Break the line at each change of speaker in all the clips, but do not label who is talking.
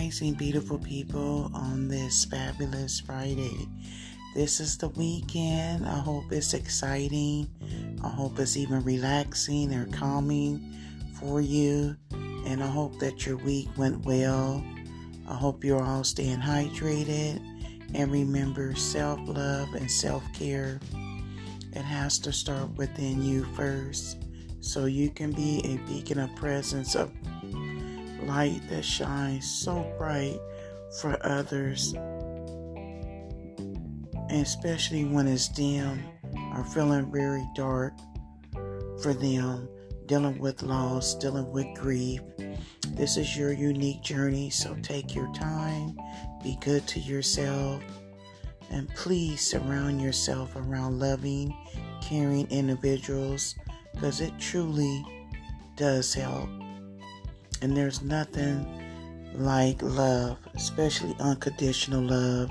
rising, beautiful people, on this fabulous Friday. This is the weekend. I hope it's exciting. I hope it's even relaxing or calming for you. And I hope that your week went well. I hope you're all staying hydrated. And remember self love and self care. It has to start within you first so you can be a beacon of presence of light that shines so bright for others, and especially when it's dim or feeling very dark for them, dealing with loss, dealing with grief. This is your unique journey, so take your time, be good to yourself, and please surround yourself around loving, caring individuals because it truly does help. And there's nothing like love, especially unconditional love.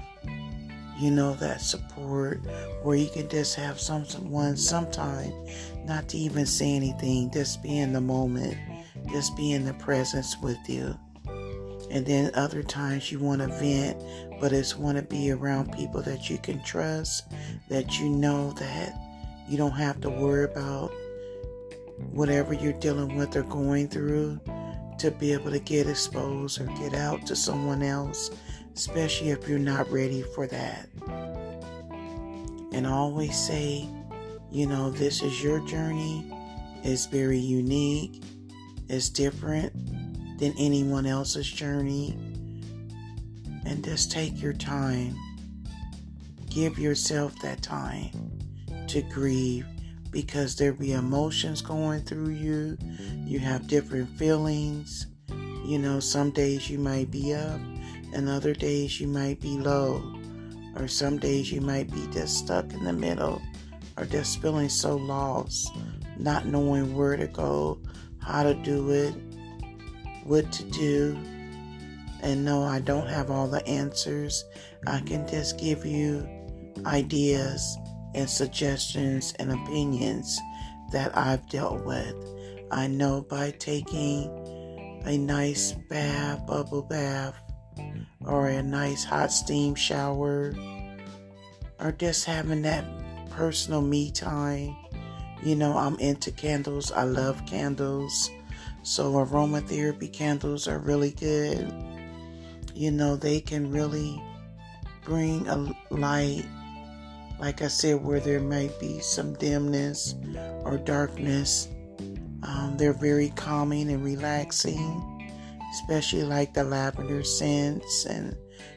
You know, that support where you can just have someone sometime not to even say anything, just be in the moment, just be in the presence with you. And then other times you want to vent, but it's want to be around people that you can trust, that you know that you don't have to worry about whatever you're dealing with or going through to be able to get exposed or get out to someone else, especially if you're not ready for that. And I always say, you know, this is your journey. It's very unique. It's different than anyone else's journey. And just take your time. Give yourself that time to grieve because there be emotions going through you. You have different feelings. You know, some days you might be up, and other days you might be low, or some days you might be just stuck in the middle, or just feeling so lost, not knowing where to go, how to do it, what to do. And no, I don't have all the answers. I can just give you ideas and suggestions and opinions that I've dealt with. I know by taking a nice bath, bubble bath, or a nice hot steam shower, or just having that personal me time. You know, I'm into candles, I love candles. So, aromatherapy candles are really good. You know, they can really bring a light like I said, where there might be some dimness or darkness. Um, they're very calming and relaxing, especially like the lavender scents and,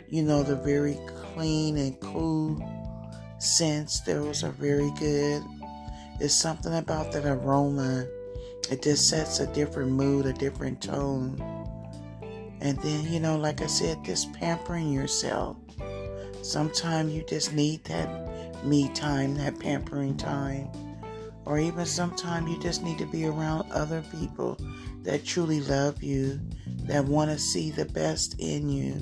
you know, the very clean and cool scents. Those are very good. It's something about that aroma. It just sets a different mood, a different tone. And then, you know, like I said, just pampering yourself. Sometimes you just need that me time, that pampering time. Or even sometimes you just need to be around other people that truly love you, that want to see the best in you.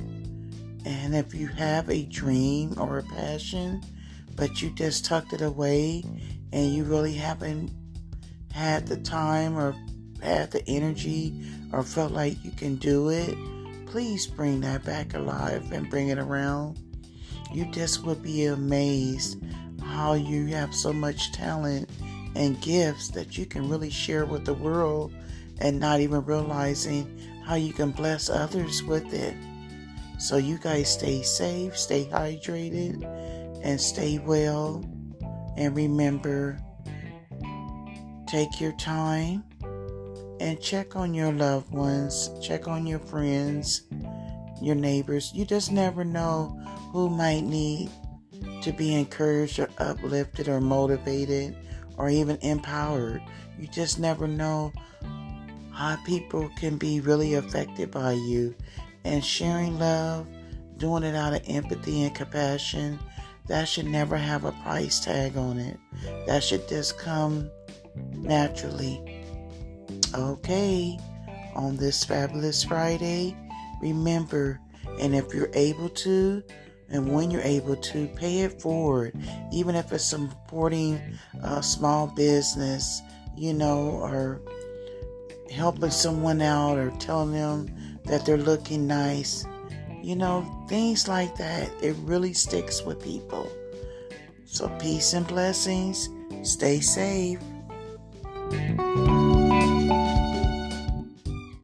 And if you have a dream or a passion, but you just tucked it away and you really haven't had the time or had the energy or felt like you can do it, please bring that back alive and bring it around. You just would be amazed how you have so much talent and gifts that you can really share with the world and not even realizing how you can bless others with it. So, you guys stay safe, stay hydrated, and stay well. And remember, take your time and check on your loved ones, check on your friends, your neighbors. You just never know who might need to be encouraged or uplifted or motivated or even empowered. You just never know how people can be really affected by you. And sharing love, doing it out of empathy and compassion, that should never have a price tag on it. That should just come naturally. Okay, on this fabulous Friday, remember, and if you're able to, and when you're able to pay it forward, even if it's supporting a small business, you know, or helping someone out or telling them that they're looking nice, You know, things like that, it really sticks with people. So, peace and blessings. Stay safe.